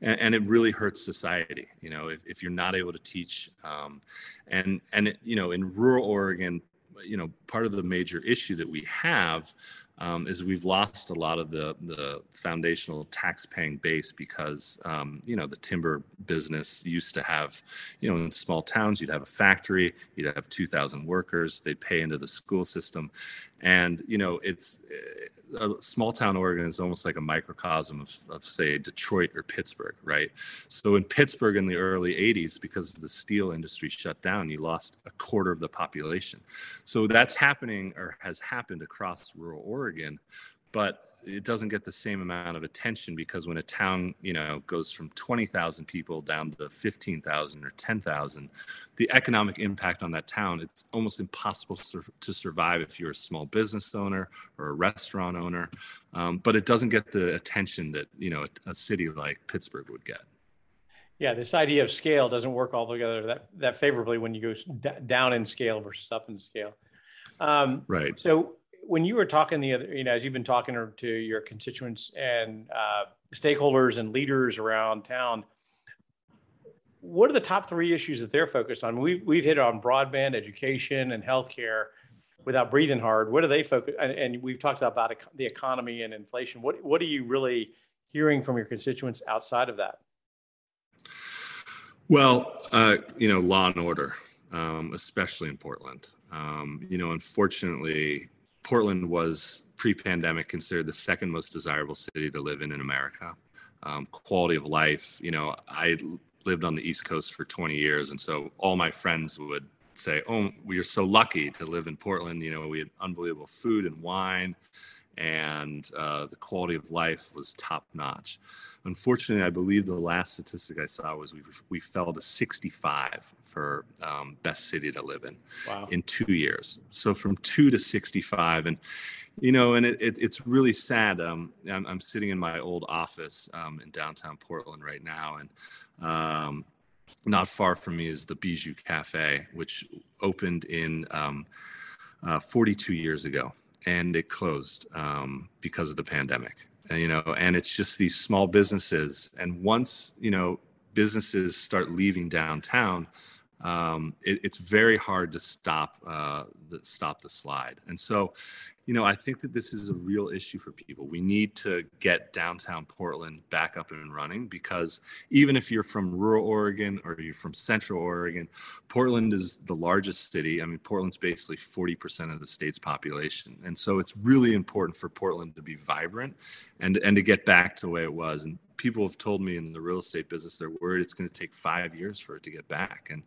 and, and it really hurts society. You know, if, if you're not able to teach, um, and and it, you know, in rural Oregon, you know, part of the major issue that we have um, is we've lost a lot of the the foundational tax-paying base because um, you know the timber business used to have, you know, in small towns you'd have a factory, you'd have 2,000 workers, they'd pay into the school system, and you know it's eh, a small town Oregon is almost like a microcosm of, of, say Detroit or Pittsburgh, right? So in Pittsburgh in the early 80s, because the steel industry shut down, you lost a quarter of the population. So that's happening or has happened across rural Oregon, but it doesn't get the same amount of attention because when a town you know goes from 20,000 people down to 15,000 or 10,000 the economic impact on that town it's almost impossible to survive if you're a small business owner or a restaurant owner um, but it doesn't get the attention that you know a, a city like Pittsburgh would get yeah, this idea of scale doesn't work altogether that, that favorably when you go d- down in scale versus up in scale. Um, right. So when you were talking the other, you know, as you've been talking to your constituents and uh, stakeholders and leaders around town, what are the top three issues that they're focused on? We've we've hit on broadband, education, and healthcare. Without breathing hard, what are they focus? And, and we've talked about the economy and inflation. What what are you really hearing from your constituents outside of that? Well, uh, you know, law and order, um, especially in Portland. Um, you know, unfortunately, Portland was pre-pandemic considered the second most desirable city to live in in America. Um, quality of life, you know, I lived on the East Coast for 20 years, and so all my friends would say, "Oh, we are so lucky to live in Portland." You know, we had unbelievable food and wine, and uh, the quality of life was top notch. Unfortunately, I believe the last statistic I saw was we, we fell to 65 for um, best city to live in wow. in two years. So from two to 65, and you know, and it, it, it's really sad. Um, I'm, I'm, sitting in my old office um, in downtown Portland right now, and um, not far from me is the Bijou Cafe, which opened in um, uh, 42 years ago and it closed um, because of the pandemic. And, you know, and it's just these small businesses. And once you know businesses start leaving downtown, um, it, it's very hard to stop uh, the, stop the slide. And so, you know, I think that this is a real issue for people. We need to get downtown Portland back up and running because even if you're from rural Oregon or you're from central Oregon, Portland is the largest city. I mean, Portland's basically 40% of the state's population. And so it's really important for Portland to be vibrant and, and to get back to the way it was. And people have told me in the real estate business, they're worried it's going to take five years for it to get back. And,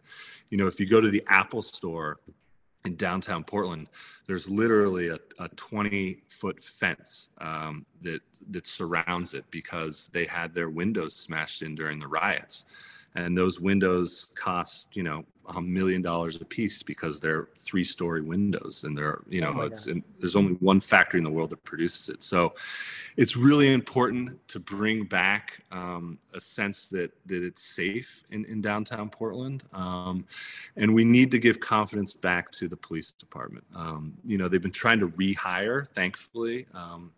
you know, if you go to the Apple store, in downtown Portland, there's literally a, a 20 foot fence um, that that surrounds it because they had their windows smashed in during the riots, and those windows cost you know a million dollars a piece because they're three story windows and they're you know oh it's in, there's only one factory in the world that produces it. So it's really important to bring back um, a sense that that it's safe in, in downtown portland. Um, and we need to give confidence back to the police department. Um, you know they've been trying to rehire thankfully um,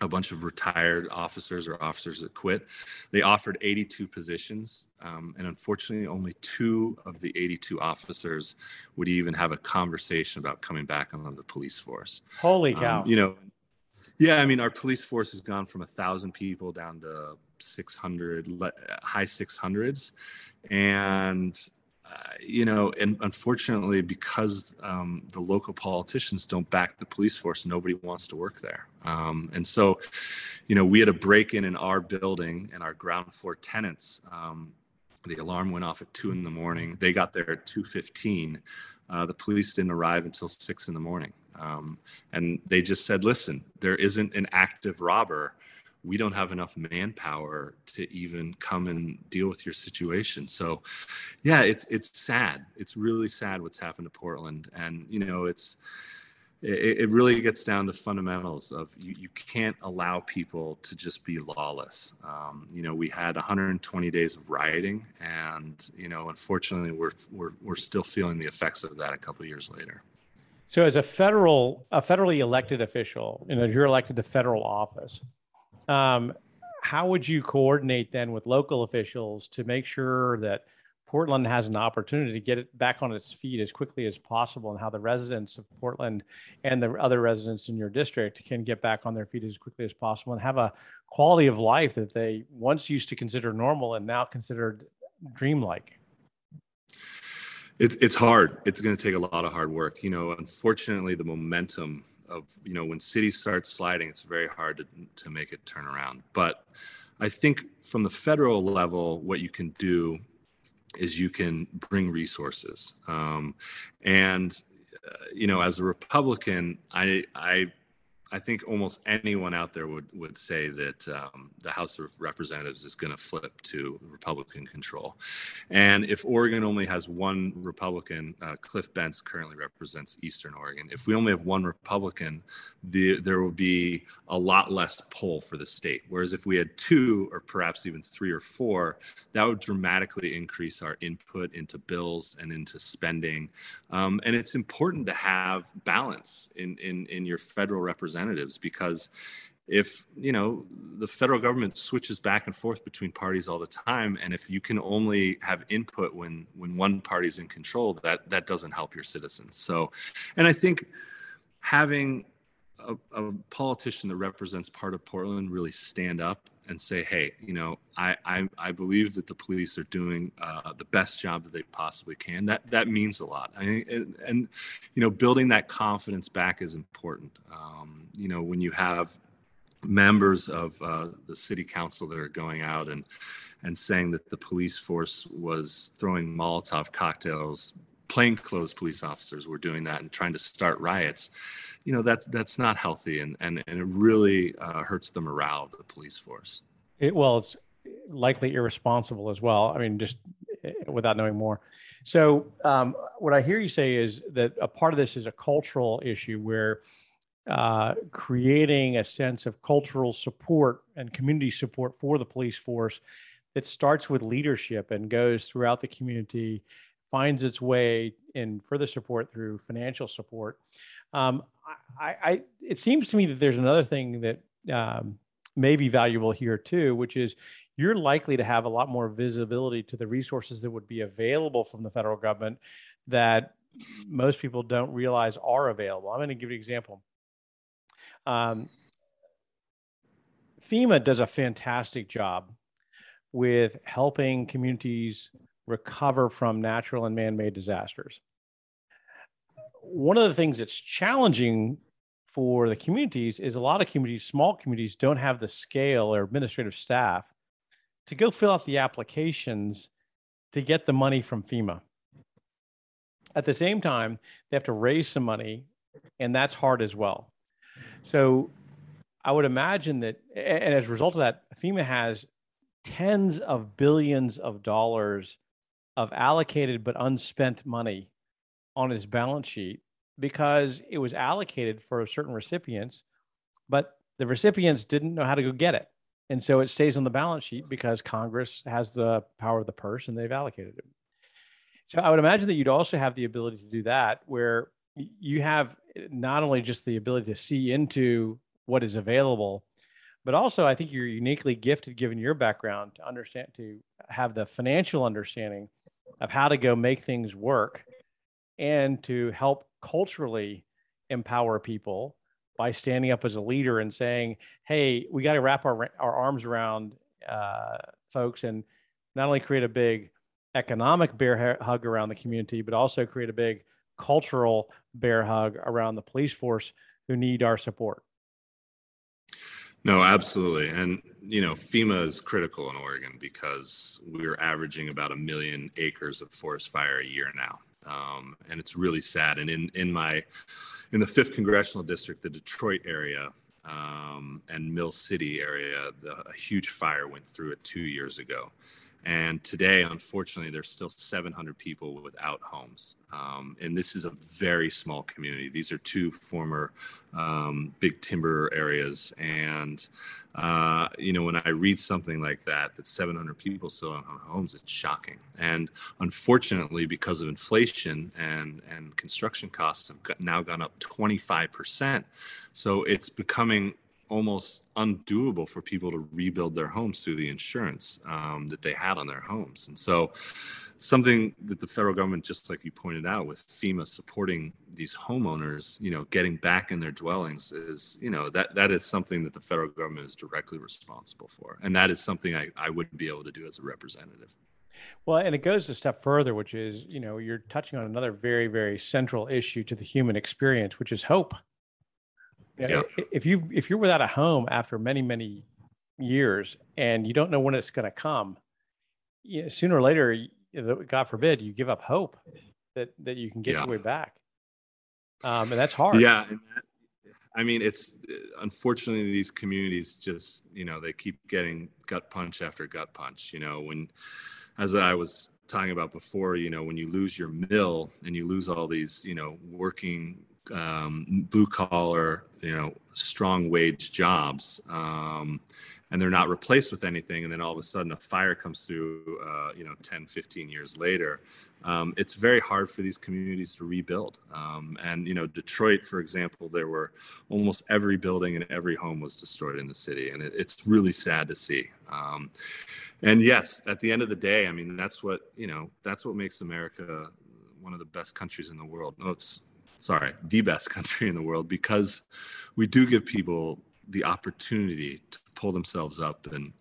a bunch of retired officers or officers that quit. They offered 82 positions, um, and unfortunately, only two of the 82 officers would even have a conversation about coming back on the police force. Holy um, cow! Um, you know, yeah, I mean, our police force has gone from a thousand people down to 600, high 600s, and you know, and unfortunately, because um, the local politicians don't back the police force, nobody wants to work there. Um, and so, you know, we had a break in in our building and our ground floor tenants. Um, the alarm went off at two in the morning. They got there at two fifteen. Uh, the police didn't arrive until six in the morning, um, and they just said, "Listen, there isn't an active robber." We don't have enough manpower to even come and deal with your situation. So, yeah, it's it's sad. It's really sad what's happened to Portland, and you know, it's it, it really gets down to fundamentals of you, you can't allow people to just be lawless. Um, you know, we had 120 days of rioting, and you know, unfortunately, we're we're we're still feeling the effects of that a couple years later. So, as a federal a federally elected official, you know, you're elected to federal office um, how would you coordinate then with local officials to make sure that Portland has an opportunity to get it back on its feet as quickly as possible, and how the residents of Portland and the other residents in your district can get back on their feet as quickly as possible and have a quality of life that they once used to consider normal and now considered dreamlike? It, it's hard. It's going to take a lot of hard work. You know, unfortunately, the momentum of you know when cities start sliding it's very hard to, to make it turn around. But i think from the federal level what you can do is you can bring resources. Um, and uh, you know as a republican i i I think almost anyone out there would would say that um, the House of Representatives is going to flip to Republican control, and if Oregon only has one Republican, uh, Cliff Bentz currently represents Eastern Oregon. If we only have one Republican, the, there will be a lot less pull for the state. Whereas if we had two, or perhaps even three or four, that would dramatically increase our input into bills and into spending. Um, and it's important to have balance in in in your federal representation representatives because if you know the federal government switches back and forth between parties all the time and if you can only have input when when one party's in control that that doesn't help your citizens. So and i think having a, a politician that represents part of portland really stand up and say, hey, you know, I I, I believe that the police are doing uh, the best job that they possibly can. That that means a lot. I and, and you know, building that confidence back is important. Um, you know, when you have members of uh, the city council that are going out and and saying that the police force was throwing Molotov cocktails plainclothes police officers were doing that and trying to start riots, you know, that's that's not healthy and and, and it really uh, hurts the morale of the police force. It, well, it's likely irresponsible as well. I mean, just eh, without knowing more. So, um, what I hear you say is that a part of this is a cultural issue where uh, creating a sense of cultural support and community support for the police force that starts with leadership and goes throughout the community finds its way in further support through financial support. Um, I, I, it seems to me that there's another thing that um, may be valuable here too, which is you're likely to have a lot more visibility to the resources that would be available from the federal government that most people don't realize are available. I'm going to give you an example. Um, FEMA does a fantastic job with helping communities recover from natural and man made disasters. One of the things that's challenging for the communities is a lot of communities, small communities, don't have the scale or administrative staff to go fill out the applications to get the money from FEMA. At the same time, they have to raise some money, and that's hard as well. So I would imagine that, and as a result of that, FEMA has tens of billions of dollars of allocated but unspent money on his balance sheet because it was allocated for certain recipients, but the recipients didn't know how to go get it. And so it stays on the balance sheet because Congress has the power of the purse and they've allocated it. So I would imagine that you'd also have the ability to do that where you have not only just the ability to see into what is available, but also I think you're uniquely gifted given your background to understand to have the financial understanding of how to go make things work and to help culturally empower people by standing up as a leader and saying, "Hey, we got to wrap our our arms around uh, folks and not only create a big economic bear hug around the community, but also create a big cultural bear hug around the police force who need our support." No, absolutely. And, you know, FEMA is critical in Oregon because we're averaging about a million acres of forest fire a year now. Um, and it's really sad. And in, in my, in the fifth congressional district, the Detroit area um, and Mill City area, the, a huge fire went through it two years ago. And today, unfortunately, there's still 700 people without homes. Um, and this is a very small community. These are two former um, big timber areas. And, uh, you know, when I read something like that, that 700 people still don't have homes, it's shocking. And unfortunately, because of inflation and, and construction costs have now gone up 25%. So it's becoming almost undoable for people to rebuild their homes through the insurance um, that they had on their homes. And so, something that the federal government, just like you pointed out, with FEMA supporting these homeowners, you know, getting back in their dwellings is, you know, that that is something that the federal government is directly responsible for, and that is something I, I wouldn't be able to do as a representative. Well, and it goes a step further, which is, you know, you're touching on another very, very central issue to the human experience, which is hope. You know, yeah. If you if you're without a home after many many years and you don't know when it's going to come, you know, sooner or later, God forbid, you give up hope that that you can get yeah. your way back. Um, and that's hard. Yeah. That, I mean, it's unfortunately these communities just you know they keep getting gut punch after gut punch. You know, when as I was talking about before, you know, when you lose your mill and you lose all these, you know, working um, blue collar, you know, strong wage jobs, um, and they're not replaced with anything. And then all of a sudden, a fire comes through, uh, you know, 10, 15 years later. Um, it's very hard for these communities to rebuild. Um, and, you know, Detroit, for example, there were almost every building and every home was destroyed in the city. And it, it's really sad to see. Um, and yes, at the end of the day, I mean, that's what, you know, that's what makes America one of the best countries in the world. No, it's sorry, the best country in the world because we do give people the opportunity to pull themselves up and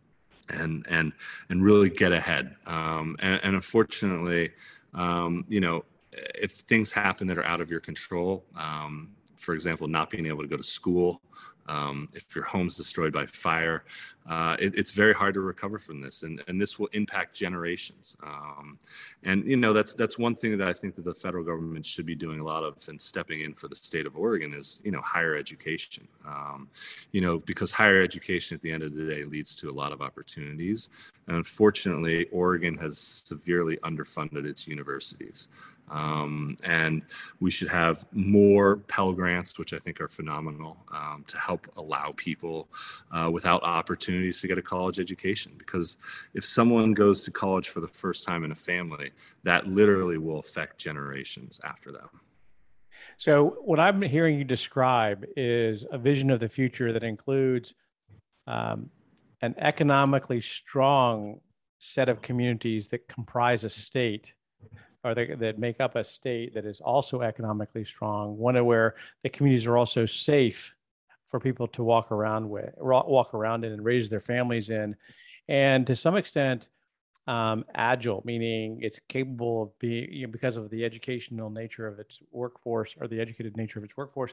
and and and really get ahead. Um, and, and, unfortunately, um, you know, if things happen that are out of your control, um, for example, not being able to go to school, um, if your home's destroyed by fire, uh, it, it's very hard to recover from this, and, and this will impact generations. Um, and you know that's that's one thing that I think that the federal government should be doing a lot of and stepping in for the state of Oregon is you know higher education. Um, you know because higher education at the end of the day leads to a lot of opportunities. And unfortunately, Oregon has severely underfunded its universities. Um, and we should have more Pell Grants, which I think are phenomenal, um, to help allow people uh, without opportunities to get a college education. Because if someone goes to college for the first time in a family, that literally will affect generations after them. So, what I'm hearing you describe is a vision of the future that includes um, an economically strong set of communities that comprise a state or that, that make up a state that is also economically strong, one where the communities are also safe for people to walk around with, walk around in and raise their families in, and to some extent, um, agile, meaning it's capable of being, you know, because of the educational nature of its workforce or the educated nature of its workforce,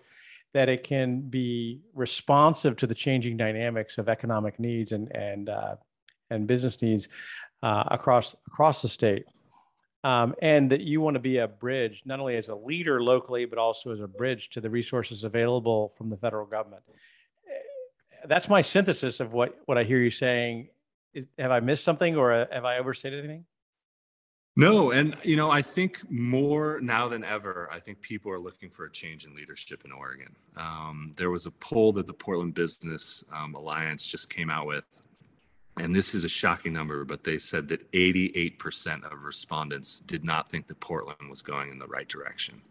that it can be responsive to the changing dynamics of economic needs and and uh, and business needs uh, across across the state um, and that you want to be a bridge, not only as a leader locally, but also as a bridge to the resources available from the federal government. Eh, that's my synthesis of what, what I hear you saying. Is, have I missed something or uh, have I overstated anything? No, and you know, I think more now than ever, I think people are looking for a change in leadership in Oregon. Um, there was a poll that the Portland Business um, Alliance just came out with and this is a shocking number, but they said that 88% of respondents did not think that Portland was going in the right direction.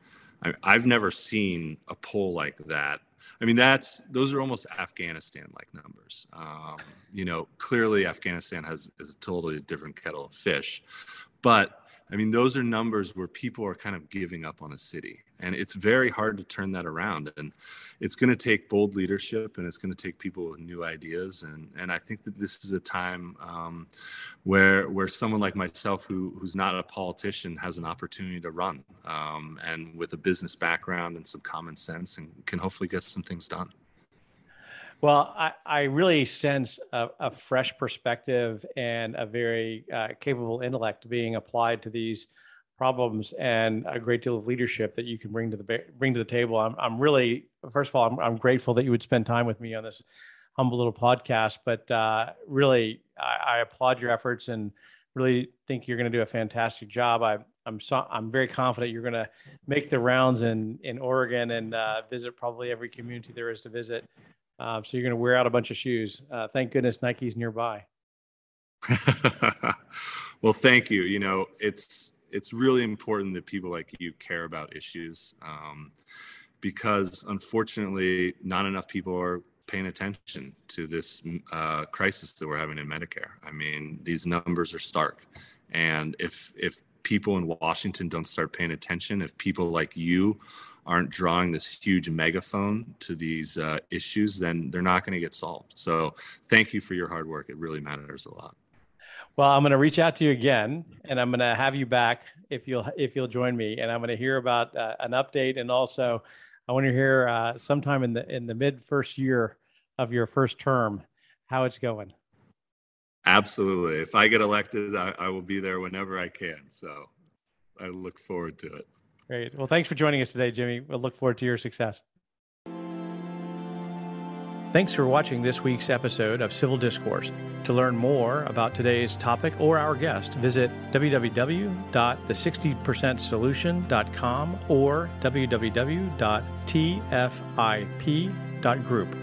I, I've never seen a poll like that. I mean, that's those are almost Afghanistan-like numbers. Um, you know, clearly Afghanistan has is a totally different kettle of fish, but I mean, those are numbers where people are kind of giving up on a city. And it's very hard to turn that around. And it's going to take bold leadership and it's going to take people with new ideas. And, and I think that this is a time um, where, where someone like myself, who, who's not a politician, has an opportunity to run um, and with a business background and some common sense and can hopefully get some things done. Well, I, I really sense a, a, fresh perspective and a very uh, capable intellect being applied to these problems and a great deal of leadership that you can bring to the bring to the table. I'm, I'm really first of all I'm, I'm grateful that you would spend time with me on this humble little podcast, but uh, really I, I, applaud your efforts and really think you're going to do a fantastic job. I, I'm so, I'm very confident you're going to make the rounds in in Oregon and uh, visit probably every community there is to visit. Um, so you're going to wear out a bunch of shoes. Uh, thank goodness Nike's nearby. well, thank you. You know, it's it's really important that people like you care about issues um, because unfortunately, not enough people are paying attention to this uh, crisis that we're having in Medicare. I mean, these numbers are stark, and if if people in Washington don't start paying attention, if people like you aren't drawing this huge megaphone to these uh, issues, then they're not going to get solved. So thank you for your hard work. It really matters a lot. Well, I'm going to reach out to you again, and I'm going to have you back if you'll if you'll join me, and I'm going to hear about uh, an update, and also I want to hear uh, sometime in the in the mid first year of your first term how it's going. Absolutely. If I get elected, I, I will be there whenever I can. So I look forward to it. Great. Well, thanks for joining us today, Jimmy. We'll look forward to your success. Thanks for watching this week's episode of Civil Discourse. To learn more about today's topic or our guest, visit www.the60percentsolution.com or www.tfip.group.